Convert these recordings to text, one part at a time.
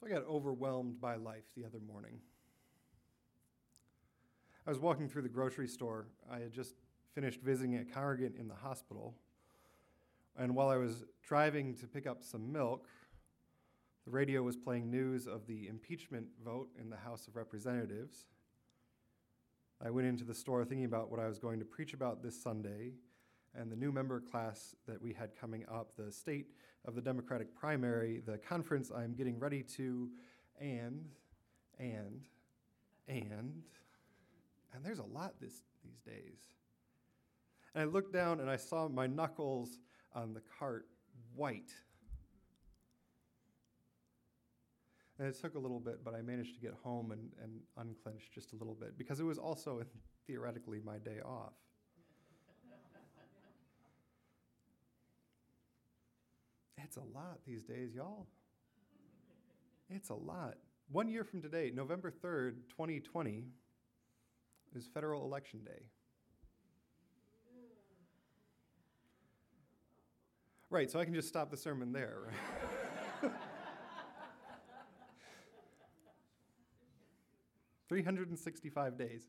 So I got overwhelmed by life the other morning. I was walking through the grocery store. I had just finished visiting a congregant in the hospital. And while I was driving to pick up some milk, the radio was playing news of the impeachment vote in the House of Representatives. I went into the store thinking about what I was going to preach about this Sunday and the new member class that we had coming up, the state of the Democratic primary, the conference I'm getting ready to, and, and, and, and there's a lot this, these days. And I looked down and I saw my knuckles on the cart white. And it took a little bit, but I managed to get home and, and unclench just a little bit because it was also theoretically my day off. It's a lot these days, y'all. It's a lot. One year from today, November 3rd, 2020, is federal election day. Right, so I can just stop the sermon there, right? 365 days.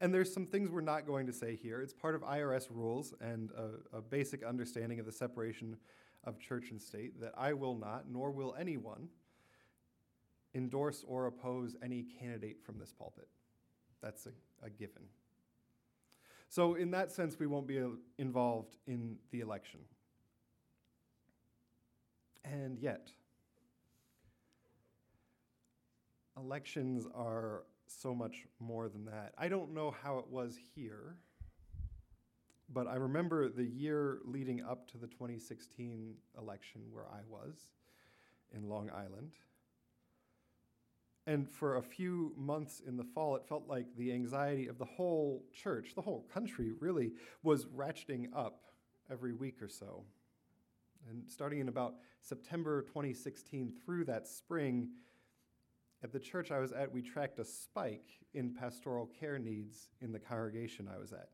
And there's some things we're not going to say here. It's part of IRS rules and a, a, basic understanding of the separation of church and state that I will not, nor will anyone, endorse or oppose any candidate from this pulpit. That's a, a given. So, in that sense, we won't be uh, involved in the election. And yet, elections are so much more than that. I don't know how it was here, but I remember the year leading up to the 2016 election where I was in Long Island. And for a few months in the fall, it felt like the anxiety of the whole church, the whole country really, was ratcheting up every week or so. And starting in about September 2016 through that spring, at the church I was at, we tracked a spike in pastoral care needs in the congregation I was at.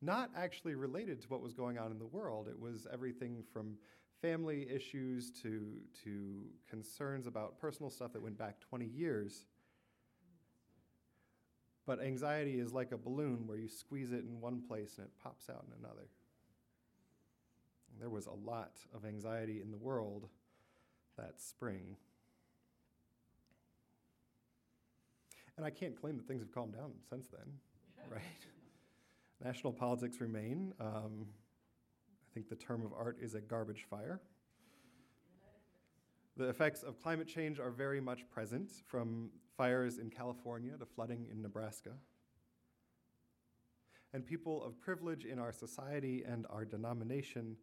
Not actually related to what was going on in the world. It was everything from family issues to, to concerns about personal stuff that went back 20 years. But anxiety is like a balloon where you squeeze it in one place and it pops out in another. There was a lot of anxiety in the world that spring. And I can't claim that things have calmed down since then, right? National politics remain. Um, I think the term of art is a garbage fire. The effects of climate change are very much present, from fires in California to flooding in Nebraska. And people of privilege in our society and our denomination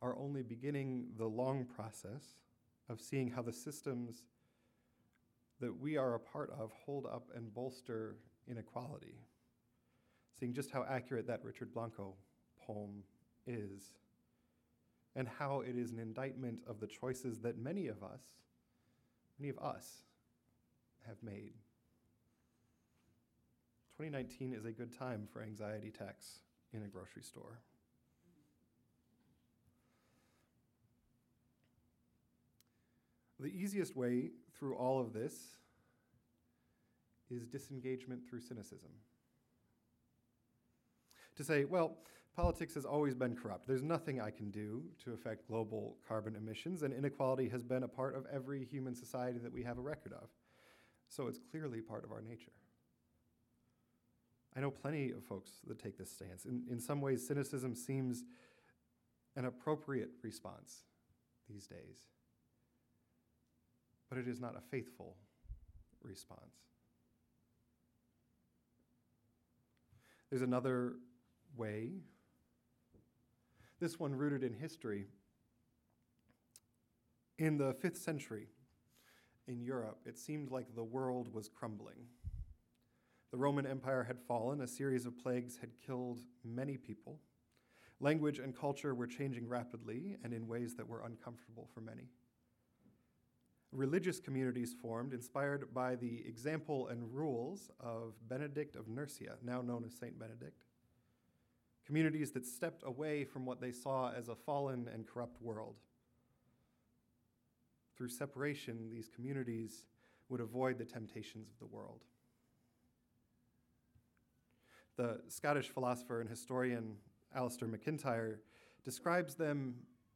are only beginning the long process of seeing how the systems that we are a part of hold up and bolster inequality. Seeing just how accurate that Richard Blanco poem is, and how it is an indictment of the choices that many of us, many of us, have made. 2019 is a good time for anxiety tax in a grocery store. The easiest way through all of this is disengagement through cynicism. To say, well, politics has always been corrupt. There's nothing I can do to affect global carbon emissions, and inequality has been a part of every human society that we have a record of. So it's clearly part of our nature. I know plenty of folks that take this stance. In, in some ways, cynicism seems an appropriate response these days but it is not a faithful response. There's another way, this one rooted in history. In the fifth century in Europe, it seemed like the world was crumbling. The Roman Empire had fallen, a series of plagues had killed many people. Language and culture were changing rapidly and in ways that were uncomfortable for many religious communities formed inspired by the example and rules of Benedict of Nursia, now known as Saint Benedict. Communities that stepped away from what they saw as a fallen and corrupt world. through separation, these communities would avoid the temptations of the world. The Scottish philosopher and historian Alasdair MacIntyre describes them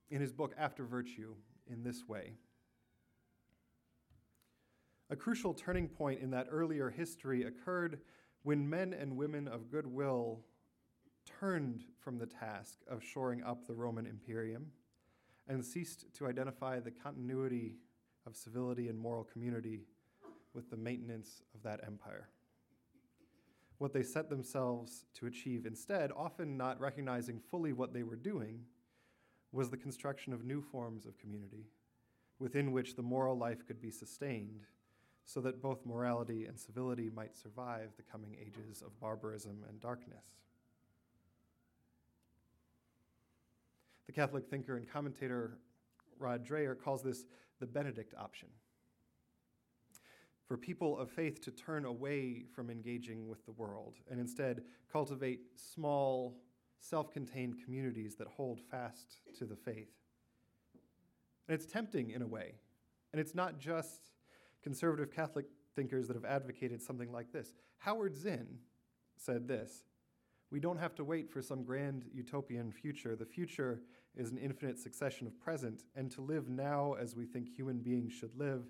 in his book After Virtue in this way. A crucial turning point in that earlier history occurred when men and women of goodwill turned from the task of shoring up the Roman Imperium and ceased to identify the continuity of civility and moral community with the maintenance of that empire. What they set themselves to achieve instead, often not recognizing fully what they were doing, was the construction of new forms of community within which the moral life could be sustained so that both morality and civility might survive the coming ages of barbarism and darkness. The Catholic thinker and commentator Rod Dreher calls this the Benedict option. For people of faith to turn away from engaging with the world and instead cultivate small, self contained communities that hold fast to the faith. And it's tempting in a way. And it's not just conservative Catholic thinkers that have advocated something like this. Howard Zinn said this We don't have to wait for some grand utopian future. The future is an infinite succession of present, and to live now as we think human beings should live,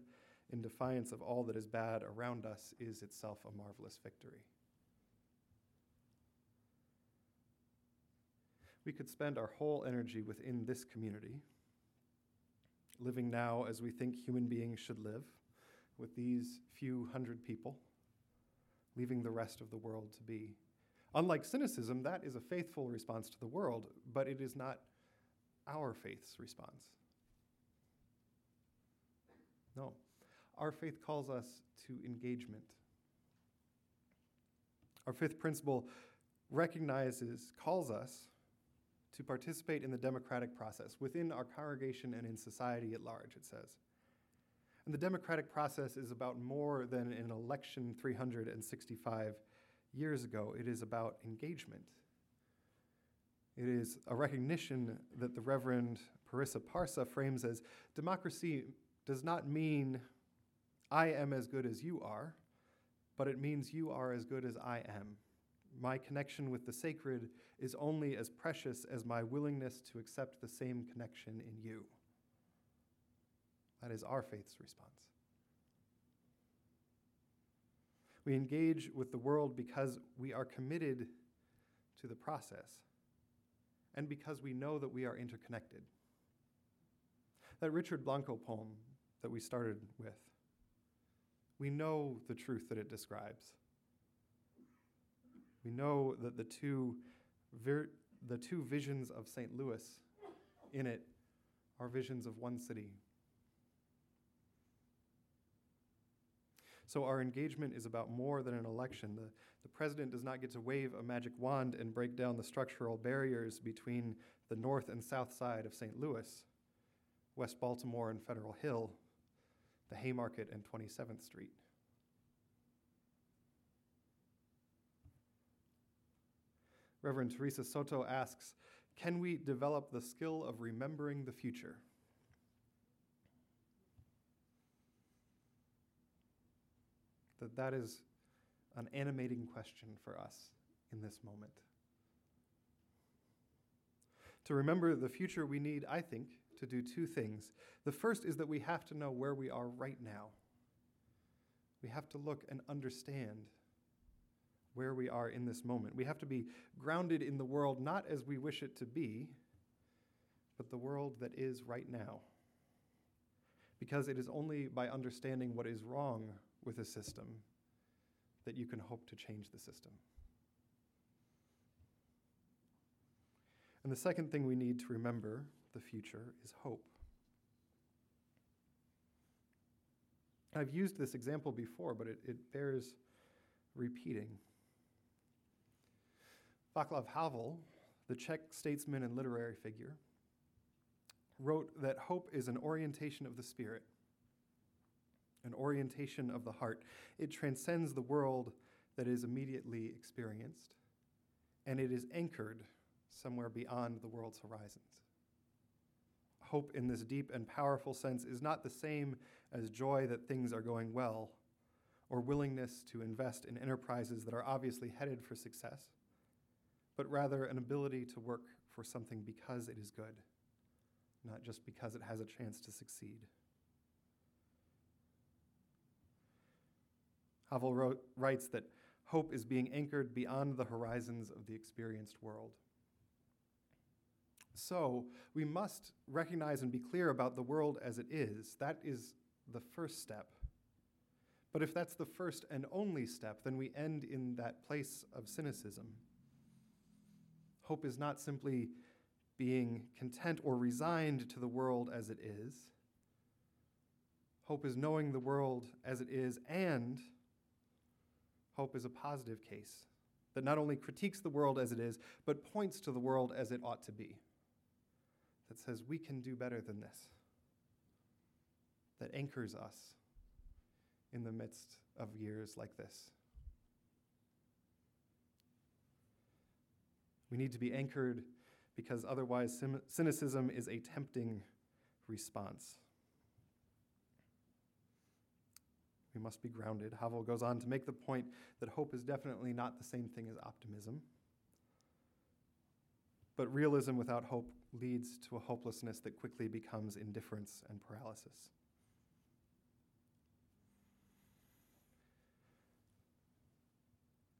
in defiance of all that is bad around us, is itself a marvelous victory. We could spend our whole energy within this community, living now as we think human beings should live, with these few hundred people, leaving the rest of the world to be. Unlike cynicism, that is a faithful response to the world, but it is not our faith's response. No. Our faith calls us to engagement. Our fifth principle recognizes, calls us to participate in the democratic process within our congregation and in society at large, it says. And the democratic process is about more than an election 365 years ago, it is about engagement. It is a recognition that the Reverend Parisa Parsa frames as democracy does not mean I am as good as you are, but it means you are as good as I am. My connection with the sacred is only as precious as my willingness to accept the same connection in you. That is our faith's response. We engage with the world because we are committed to the process and because we know that we are interconnected. That Richard Blanco poem that we started with, we know the truth that it describes. We know that the two, the two visions of St. Louis in it are visions of one city. So our engagement is about more than an election. The, the president does not get to wave a magic wand and break down the structural barriers between the north and south side of St. Louis, West Baltimore and Federal Hill, the Haymarket and 27th Street. Reverend Theresa Soto asks Can we develop the skill of remembering the future? That that is an animating question for us in this moment. To remember the future, we need, I think, to do two things. The first is that we have to know where we are right now. We have to look and understand where we are in this moment. We have to be grounded in the world not as we wish it to be, but the world that is right now. Because it is only by understanding what is wrong with a system that you can hope to change the system. And the second thing we need to remember the future is hope. I've used this example before, but it, it bears repeating. Václav Havel, the Czech statesman and literary figure, wrote that hope is an orientation of the spirit, an orientation of the heart. It transcends the world that is immediately experienced, and it is anchored somewhere beyond the world's horizons hope in this deep and powerful sense is not the same as joy that things are going well or willingness to invest in enterprises that are obviously headed for success, but rather an ability to work for something because it is good, not just because it has a chance to succeed. Havel wrote, writes that hope is being anchored beyond the horizons of the experienced world. So, we must recognize and be clear about the world as it is. That is the first step. But if that's the first and only step, then we end in that place of cynicism. Hope is not simply being content or resigned to the world as it is. Hope is knowing the world as it is, and hope is a positive case that not only critiques the world as it is, but points to the world as it ought to be. That says we can do better than this, that anchors us in the midst of years like this. We need to be anchored because otherwise cynicism is a tempting response. We must be grounded. Havel goes on to make the point that hope is definitely not the same thing as optimism. But realism without hope leads to a hopelessness that quickly becomes indifference and paralysis.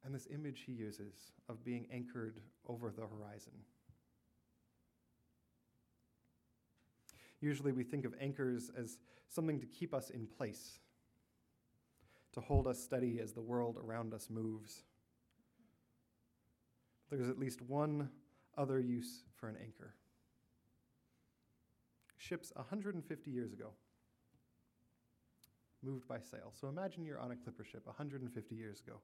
And this image he uses of being anchored over the horizon. Usually we think of anchors as something to keep us in place, to hold us steady as the world around us moves. There's at least one other use for an anchor. Ships 150 years ago moved by sail. So imagine you're on a clipper ship 150 years ago.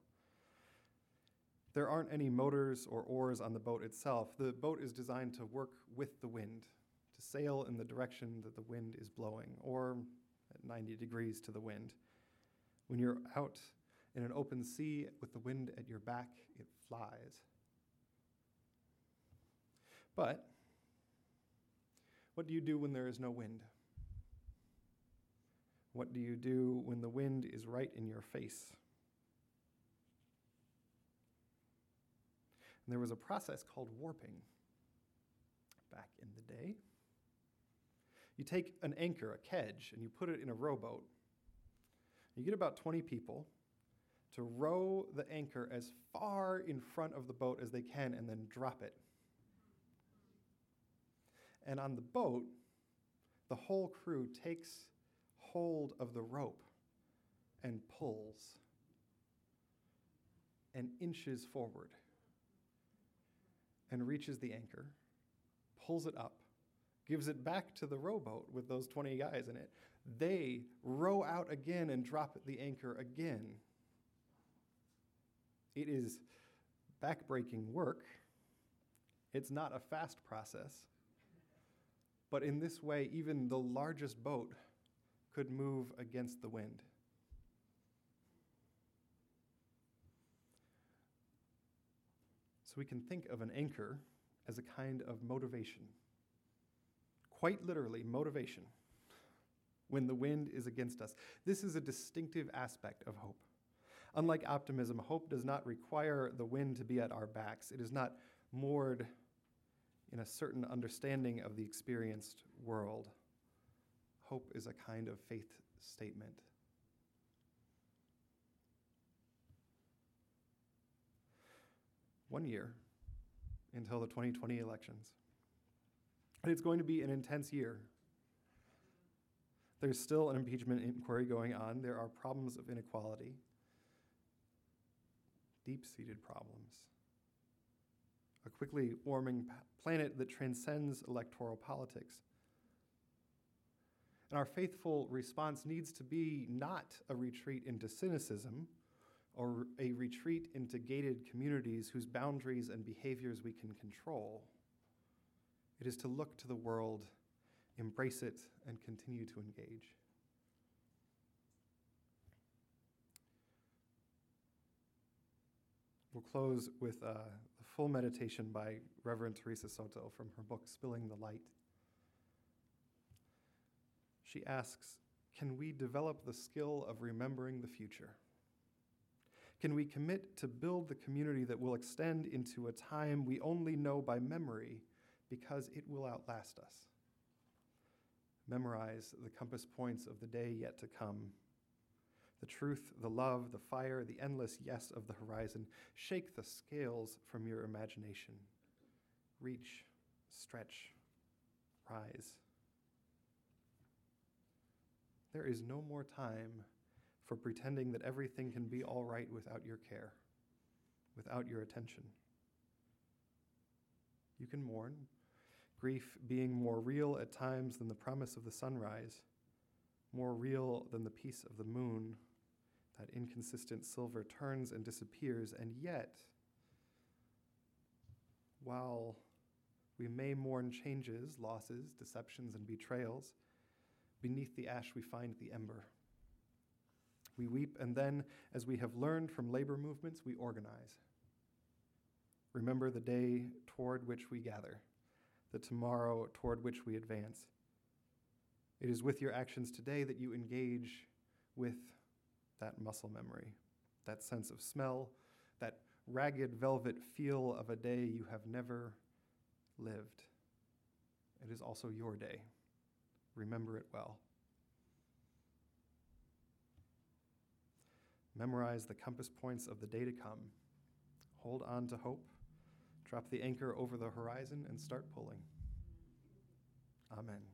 There aren't any motors or oars on the boat itself. The boat is designed to work with the wind, to sail in the direction that the wind is blowing, or at 90 degrees to the wind. When you're out in an open sea with the wind at your back, it flies. But what do you do when there is no wind? What do you do when the wind is right in your face? And there was a process called warping back in the day. You take an anchor, a kedge, and you put it in a rowboat. You get about 20 people to row the anchor as far in front of the boat as they can and then drop it. And on the boat, the whole crew takes hold of the rope and pulls and inches forward and reaches the anchor, pulls it up, gives it back to the rowboat with those 20 guys in it. They row out again and drop the anchor again. It is backbreaking work. It's not a fast process. But in this way, even the largest boat could move against the wind. So we can think of an anchor as a kind of motivation. Quite literally, motivation when the wind is against us. This is a distinctive aspect of hope. Unlike optimism, hope does not require the wind to be at our backs. It is not moored in a certain understanding of the experienced world. Hope is a kind of faith statement. One year until the 2020 elections. It's going to be an intense year. There's still an impeachment inquiry going on. There are problems of inequality, deep seated problems a quickly warming planet that transcends electoral politics. And our faithful response needs to be not a retreat into cynicism or a retreat into gated communities whose boundaries and behaviors we can control. It is to look to the world, embrace it, and continue to engage. We'll close with uh, full meditation by Reverend Theresa Soto from her book, Spilling the Light. She asks, Can we develop the skill of remembering the future? Can we commit to build the community that will extend into a time we only know by memory because it will outlast us? Memorize the compass points of the day yet to come. The truth, the love, the fire, the endless yes of the horizon. Shake the scales from your imagination. Reach, stretch, rise. There is no more time for pretending that everything can be all right without your care, without your attention. You can mourn, grief being more real at times than the promise of the sunrise, more real than the peace of the moon. That inconsistent silver turns and disappears, and yet, while we may mourn changes, losses, deceptions, and betrayals, beneath the ash we find the ember. We weep, and then, as we have learned from labor movements, we organize. Remember the day toward which we gather, the tomorrow toward which we advance. It is with your actions today that you engage with that muscle memory, that sense of smell, that ragged velvet feel of a day you have never lived. It is also your day. Remember it well. Memorize the compass points of the day to come. Hold on to hope. Drop the anchor over the horizon and start pulling. Amen.